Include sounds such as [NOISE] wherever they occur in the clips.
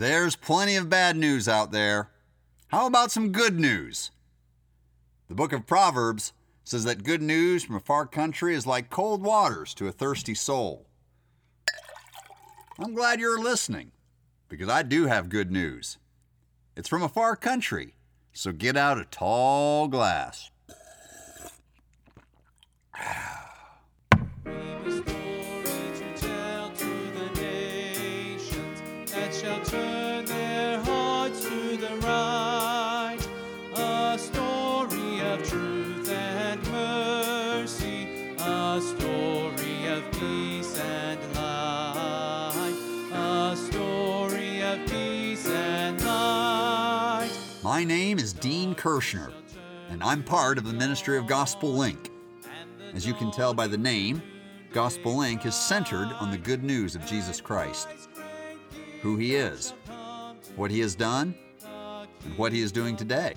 There's plenty of bad news out there. How about some good news? The book of Proverbs says that good news from a far country is like cold waters to a thirsty soul. I'm glad you're listening because I do have good news. It's from a far country, so get out a tall glass. My name is Dean Kirshner, and I'm part of the Ministry of Gospel Link. As you can tell by the name, Gospel Link is centered on the good news of Jesus Christ who He is, what He has done, and what He is doing today.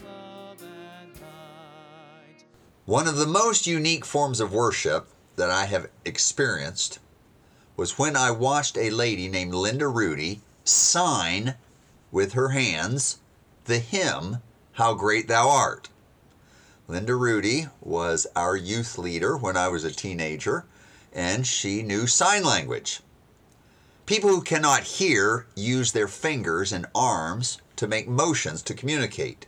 One of the most unique forms of worship that I have experienced was when I watched a lady named Linda Rudy sign with her hands the hymn, How Great Thou Art. Linda Rudy was our youth leader when I was a teenager, and she knew sign language. People who cannot hear use their fingers and arms to make motions to communicate.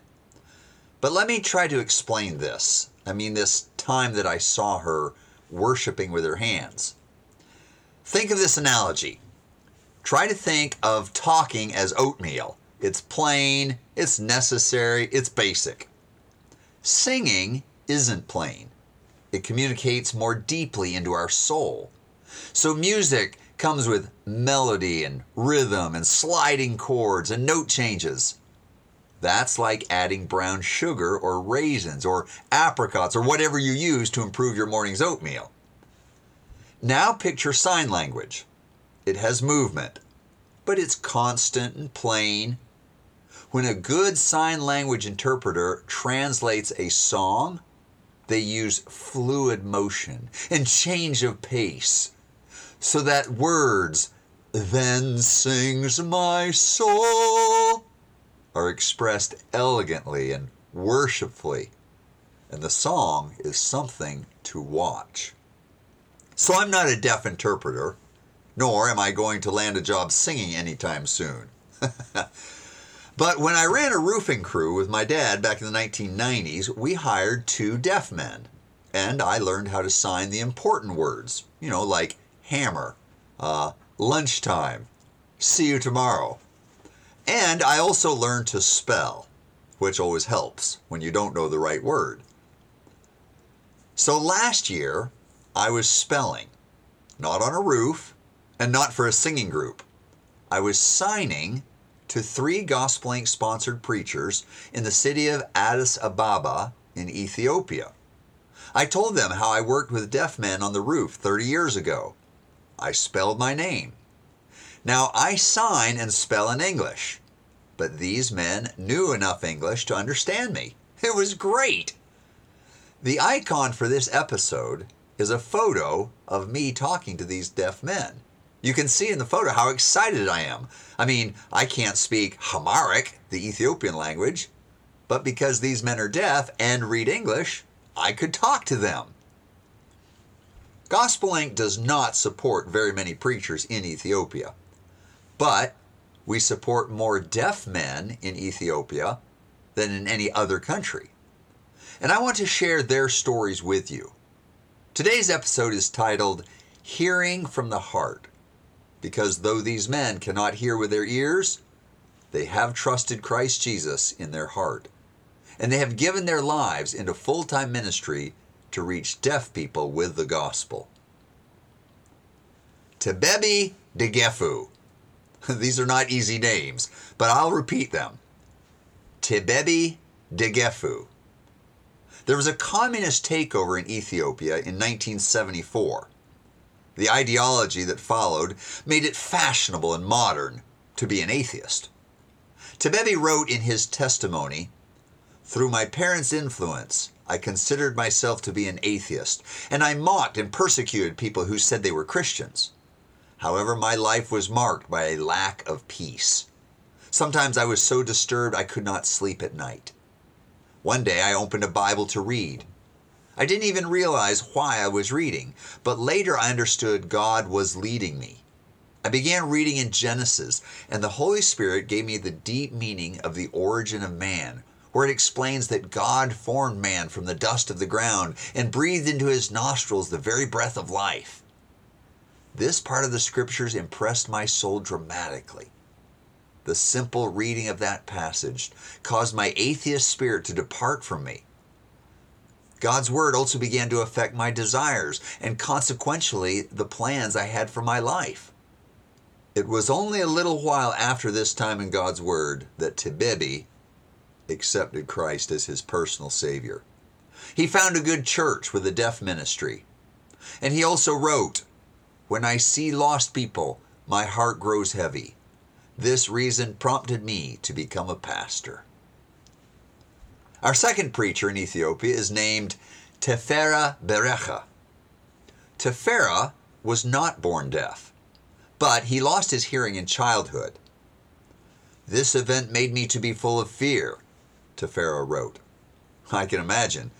But let me try to explain this. I mean, this time that I saw her worshiping with her hands. Think of this analogy. Try to think of talking as oatmeal. It's plain, it's necessary, it's basic. Singing isn't plain, it communicates more deeply into our soul. So, music comes with melody and rhythm and sliding chords and note changes. That's like adding brown sugar or raisins or apricots or whatever you use to improve your morning's oatmeal. Now picture sign language. It has movement, but it's constant and plain. When a good sign language interpreter translates a song, they use fluid motion and change of pace so that words, then sings my soul, are expressed elegantly and worshipfully. And the song is something to watch. So I'm not a deaf interpreter, nor am I going to land a job singing anytime soon. [LAUGHS] but when I ran a roofing crew with my dad back in the 1990s, we hired two deaf men. And I learned how to sign the important words, you know, like hammer, uh, lunchtime, see you tomorrow. And I also learned to spell, which always helps when you don't know the right word. So last year, I was spelling, not on a roof and not for a singing group. I was signing to three Gospel Link sponsored preachers in the city of Addis Ababa in Ethiopia. I told them how I worked with deaf men on the roof 30 years ago I spelled my name. Now, I sign and spell in English, but these men knew enough English to understand me. It was great. The icon for this episode is a photo of me talking to these deaf men. You can see in the photo how excited I am. I mean, I can't speak Amharic, the Ethiopian language, but because these men are deaf and read English, I could talk to them. Gospel Link does not support very many preachers in Ethiopia, but we support more deaf men in Ethiopia than in any other country. And I want to share their stories with you. Today's episode is titled Hearing from the Heart, because though these men cannot hear with their ears, they have trusted Christ Jesus in their heart, and they have given their lives into full time ministry to reach deaf people with the gospel. Tebebi Degefu. [LAUGHS] These are not easy names, but I'll repeat them. Tebebi Degefu. There was a communist takeover in Ethiopia in 1974. The ideology that followed made it fashionable and modern to be an atheist. Tebebi wrote in his testimony Through my parents' influence, I considered myself to be an atheist, and I mocked and persecuted people who said they were Christians. However, my life was marked by a lack of peace. Sometimes I was so disturbed I could not sleep at night. One day I opened a Bible to read. I didn't even realize why I was reading, but later I understood God was leading me. I began reading in Genesis, and the Holy Spirit gave me the deep meaning of the origin of man, where it explains that God formed man from the dust of the ground and breathed into his nostrils the very breath of life. This part of the scriptures impressed my soul dramatically. The simple reading of that passage caused my atheist spirit to depart from me. God's word also began to affect my desires and consequentially the plans I had for my life. It was only a little while after this time in God's word that Tibebe accepted Christ as his personal savior. He found a good church with a deaf ministry. And he also wrote, When I see lost people, my heart grows heavy. This reason prompted me to become a pastor. Our second preacher in Ethiopia is named Tefera Berecha. Tefera was not born deaf, but he lost his hearing in childhood. This event made me to be full of fear, Tefera wrote. I can imagine.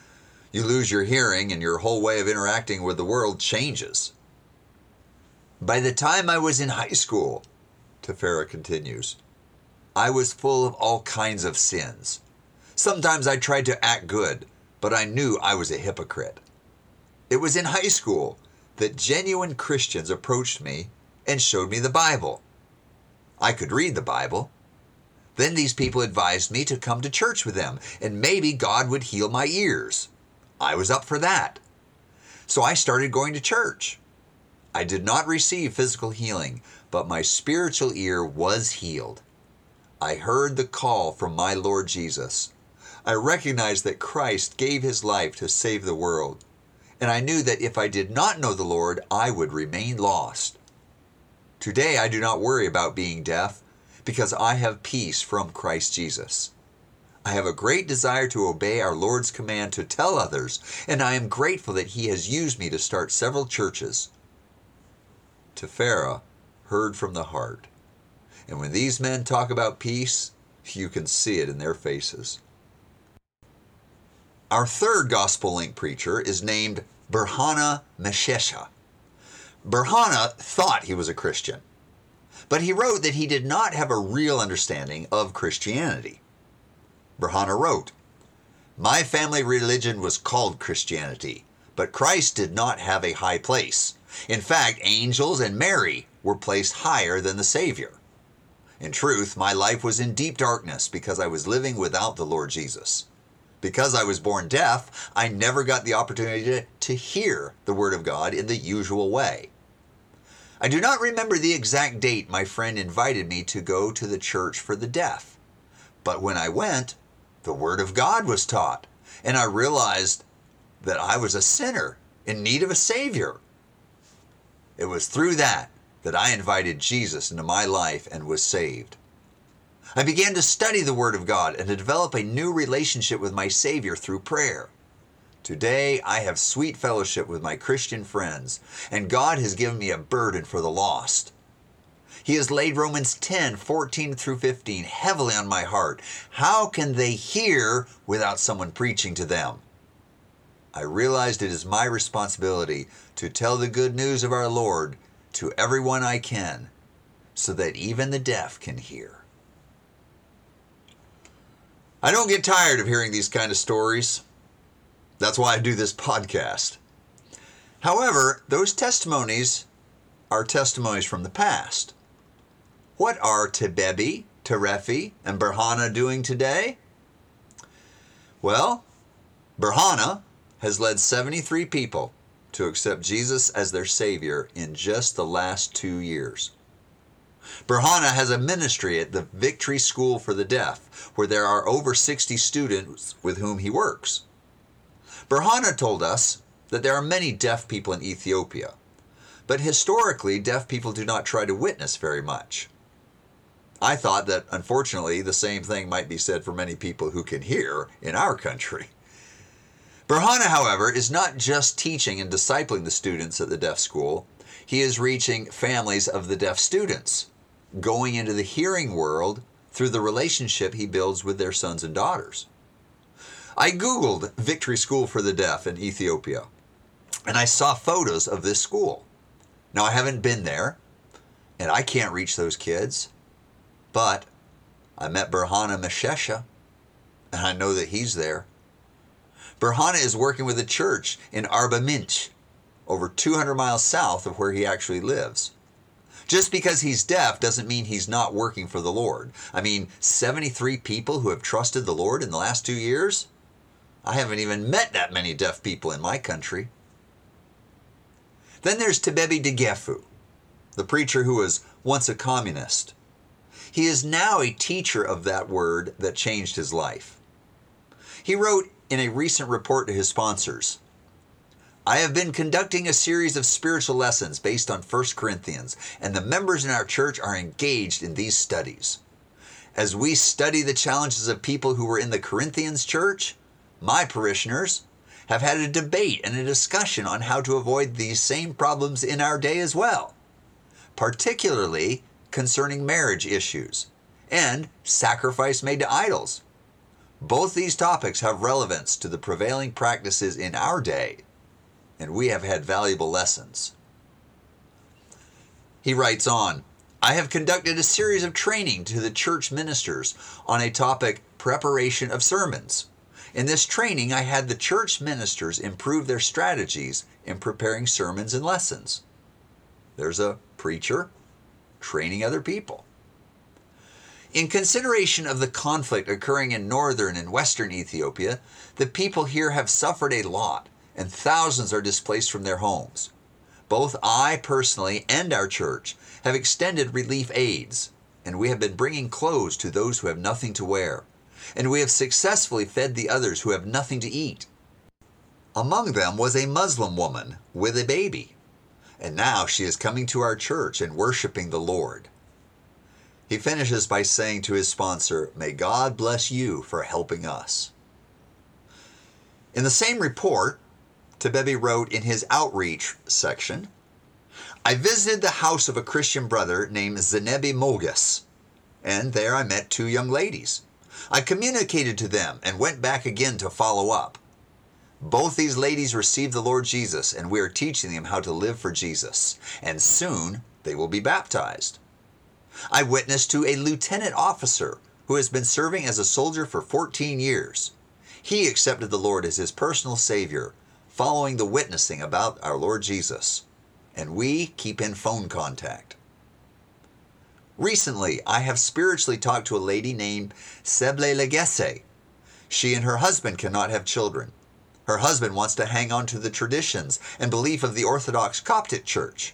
You lose your hearing and your whole way of interacting with the world changes. By the time I was in high school, Tefera continues, I was full of all kinds of sins. Sometimes I tried to act good, but I knew I was a hypocrite. It was in high school that genuine Christians approached me and showed me the Bible. I could read the Bible. Then these people advised me to come to church with them, and maybe God would heal my ears. I was up for that. So I started going to church. I did not receive physical healing, but my spiritual ear was healed. I heard the call from my Lord Jesus. I recognized that Christ gave his life to save the world, and I knew that if I did not know the Lord, I would remain lost. Today I do not worry about being deaf because I have peace from Christ Jesus. I have a great desire to obey our Lord's command to tell others, and I am grateful that He has used me to start several churches. Tefera heard from the heart, and when these men talk about peace, you can see it in their faces. Our third gospel link preacher is named Berhana Meshesha. Berhana thought he was a Christian, but he wrote that he did not have a real understanding of Christianity. Berhana wrote, My family religion was called Christianity, but Christ did not have a high place. In fact, angels and Mary were placed higher than the Savior. In truth, my life was in deep darkness because I was living without the Lord Jesus. Because I was born deaf, I never got the opportunity to hear the Word of God in the usual way. I do not remember the exact date my friend invited me to go to the church for the deaf. But when I went, the Word of God was taught, and I realized that I was a sinner in need of a Savior. It was through that that I invited Jesus into my life and was saved. I began to study the Word of God and to develop a new relationship with my Savior through prayer. Today, I have sweet fellowship with my Christian friends, and God has given me a burden for the lost. He has laid Romans 10 14 through 15 heavily on my heart. How can they hear without someone preaching to them? I realized it is my responsibility to tell the good news of our Lord to everyone I can so that even the deaf can hear. I don't get tired of hearing these kind of stories. That's why I do this podcast. However, those testimonies are testimonies from the past. What are Tibebe, Terefe, and Berhana doing today? Well, Berhana has led 73 people to accept Jesus as their Savior in just the last two years. Berhana has a ministry at the Victory School for the Deaf, where there are over 60 students with whom he works. Berhana told us that there are many deaf people in Ethiopia, but historically, deaf people do not try to witness very much. I thought that unfortunately the same thing might be said for many people who can hear in our country. Berhana, however, is not just teaching and discipling the students at the deaf school, he is reaching families of the deaf students, going into the hearing world through the relationship he builds with their sons and daughters. I Googled Victory School for the Deaf in Ethiopia, and I saw photos of this school. Now, I haven't been there, and I can't reach those kids, but I met Berhana Meshesha, and I know that he's there. Berhana is working with a church in Arba Minch, over 200 miles south of where he actually lives. Just because he's deaf doesn't mean he's not working for the Lord. I mean, 73 people who have trusted the Lord in the last two years? I haven't even met that many deaf people in my country. Then there's Tebebe Degefu, the preacher who was once a communist. He is now a teacher of that word that changed his life. He wrote in a recent report to his sponsors I have been conducting a series of spiritual lessons based on 1 Corinthians, and the members in our church are engaged in these studies. As we study the challenges of people who were in the Corinthians church, my parishioners have had a debate and a discussion on how to avoid these same problems in our day as well, particularly concerning marriage issues and sacrifice made to idols. Both these topics have relevance to the prevailing practices in our day and we have had valuable lessons. He writes on I have conducted a series of training to the church ministers on a topic preparation of sermons. In this training, I had the church ministers improve their strategies in preparing sermons and lessons. There's a preacher training other people. In consideration of the conflict occurring in northern and western Ethiopia, the people here have suffered a lot and thousands are displaced from their homes. Both I personally and our church have extended relief aids, and we have been bringing clothes to those who have nothing to wear, and we have successfully fed the others who have nothing to eat. Among them was a Muslim woman with a baby, and now she is coming to our church and worshiping the Lord. He finishes by saying to his sponsor, May God bless you for helping us. In the same report, Tebebe wrote in his outreach section I visited the house of a Christian brother named Zenebi Mogus, and there I met two young ladies. I communicated to them and went back again to follow up. Both these ladies received the Lord Jesus, and we are teaching them how to live for Jesus, and soon they will be baptized. I witnessed to a lieutenant officer who has been serving as a soldier for 14 years. He accepted the Lord as his personal Savior following the witnessing about our Lord Jesus, and we keep in phone contact. Recently, I have spiritually talked to a lady named Seble Legese. She and her husband cannot have children. Her husband wants to hang on to the traditions and belief of the Orthodox Coptic Church.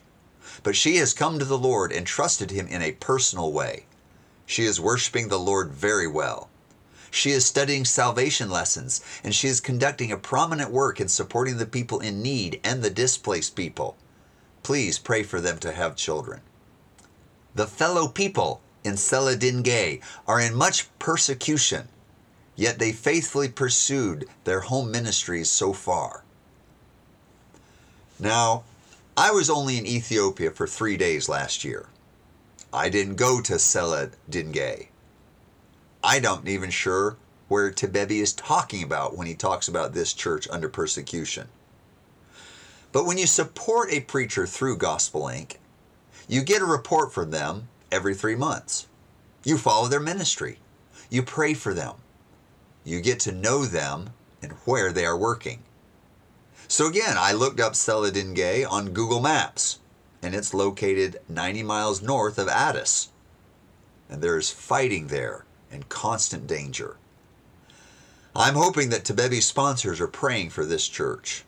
But she has come to the Lord and trusted Him in a personal way. She is worshiping the Lord very well. She is studying salvation lessons, and she is conducting a prominent work in supporting the people in need and the displaced people. Please pray for them to have children. The fellow people in Seladin are in much persecution, yet they faithfully pursued their home ministries so far. Now, I was only in Ethiopia for three days last year. I didn't go to Seladin I don't even sure where Tebebe is talking about when he talks about this church under persecution. But when you support a preacher through Gospel Link, you get a report from them every three months. You follow their ministry. You pray for them. You get to know them and where they are working. So again, I looked up Seladin on Google Maps, and it's located 90 miles north of Addis. And there's fighting there and constant danger. I'm hoping that Tebebe sponsors are praying for this church.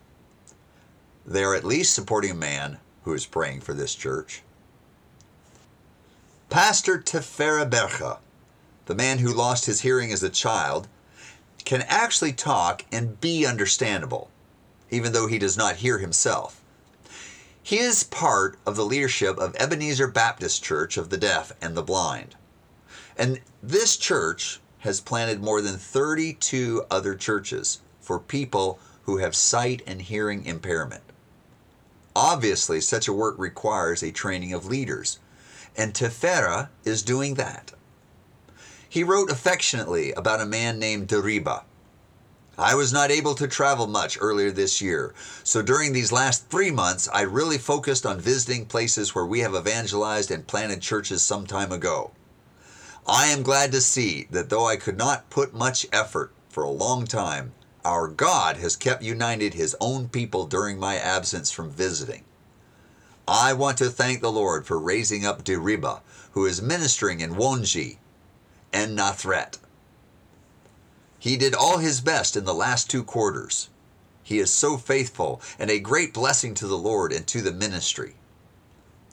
They are at least supporting a man who is praying for this church. Pastor Tefera Berecha, the man who lost his hearing as a child, can actually talk and be understandable, even though he does not hear himself. He is part of the leadership of Ebenezer Baptist Church of the Deaf and the Blind. And this church has planted more than 32 other churches for people who have sight and hearing impairment. Obviously, such a work requires a training of leaders, and Tefera is doing that. He wrote affectionately about a man named Deriba. I was not able to travel much earlier this year, so during these last three months, I really focused on visiting places where we have evangelized and planted churches some time ago. I am glad to see that though I could not put much effort for a long time, our God has kept united his own people during my absence from visiting. I want to thank the Lord for raising up Deriba, who is ministering in Wonji and Nathret. He did all his best in the last two quarters. He is so faithful and a great blessing to the Lord and to the ministry.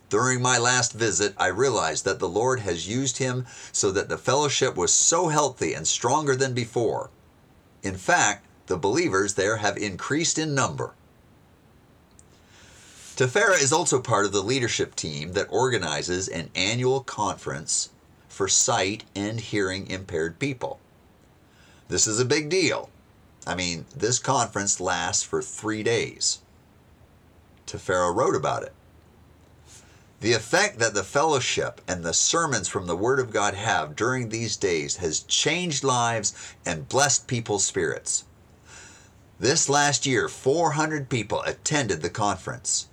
During my last visit, I realized that the Lord has used him so that the fellowship was so healthy and stronger than before. In fact, the believers there have increased in number. Tefera is also part of the leadership team that organizes an annual conference for sight and hearing impaired people. This is a big deal. I mean, this conference lasts for three days. Tefera wrote about it. The effect that the fellowship and the sermons from the Word of God have during these days has changed lives and blessed people's spirits. This last year, 400 people attended the conference,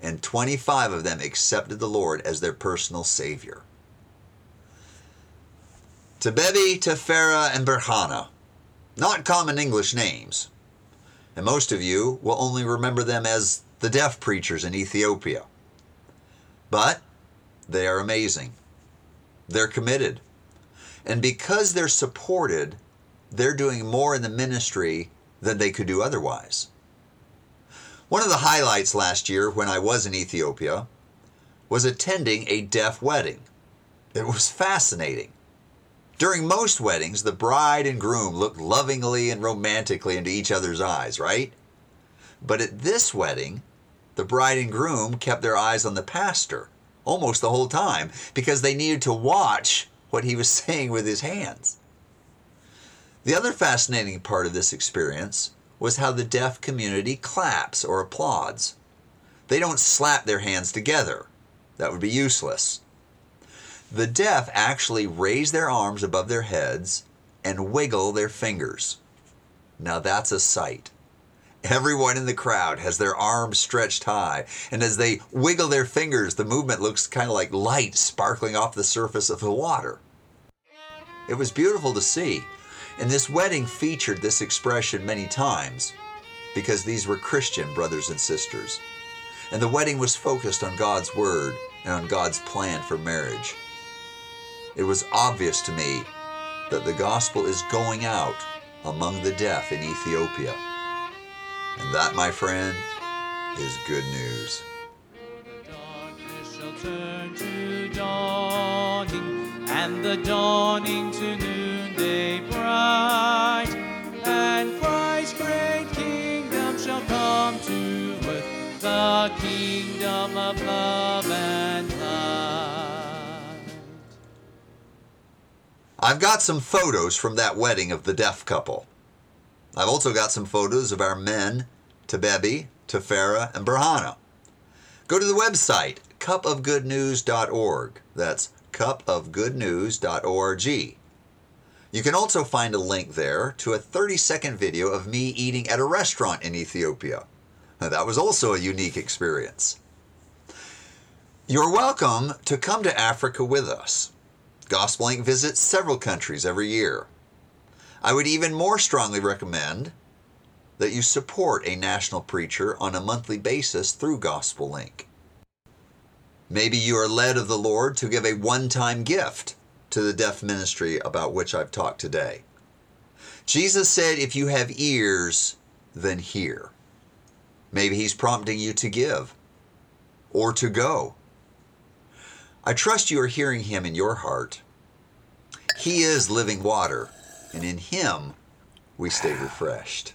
and 25 of them accepted the Lord as their personal Savior. Tebebi, Tefera, and Berhana not common English names. And most of you will only remember them as the deaf preachers in Ethiopia. But they are amazing. They're committed. And because they're supported, they're doing more in the ministry than they could do otherwise. One of the highlights last year when I was in Ethiopia was attending a deaf wedding. It was fascinating. During most weddings, the bride and groom look lovingly and romantically into each other's eyes, right? But at this wedding, the bride and groom kept their eyes on the pastor almost the whole time because they needed to watch what he was [LAUGHS] saying with his hands. The other fascinating part of this experience was how the deaf community claps or applauds. They don't slap their hands together, that would be useless. The deaf actually raise their arms above their heads and wiggle their fingers. Now that's a sight. Everyone in the crowd has their arms stretched high, and as they wiggle their fingers, the movement looks kind of like light sparkling off the surface of the water. It was beautiful to see, and this wedding featured this expression many times because these were Christian brothers and sisters. And the wedding was focused on God's Word and on God's plan for marriage it was obvious to me that the gospel is going out among the deaf in Ethiopia. And that, my friend, is good news. and the dawning to noonday bright, and Christ's great kingdom shall come to earth, the kingdom of love I've got some photos from that wedding of the deaf couple. I've also got some photos of our men, Tebebi, Tefera, and Berhana. Go to the website, cupofgoodnews.org. That's cupofgoodnews.org. You can also find a link there to a 30 second video of me eating at a restaurant in Ethiopia. That was also a unique experience. You're welcome to come to Africa with us. Gospel Link visits several countries every year. I would even more strongly recommend that you support a national preacher on a monthly basis through Gospel Link. Maybe you are led of the Lord to give a one time gift to the deaf ministry about which I've talked today. Jesus said, If you have ears, then hear. Maybe He's prompting you to give or to go I trust you are hearing him in your heart. He is living water, and in him we stay refreshed.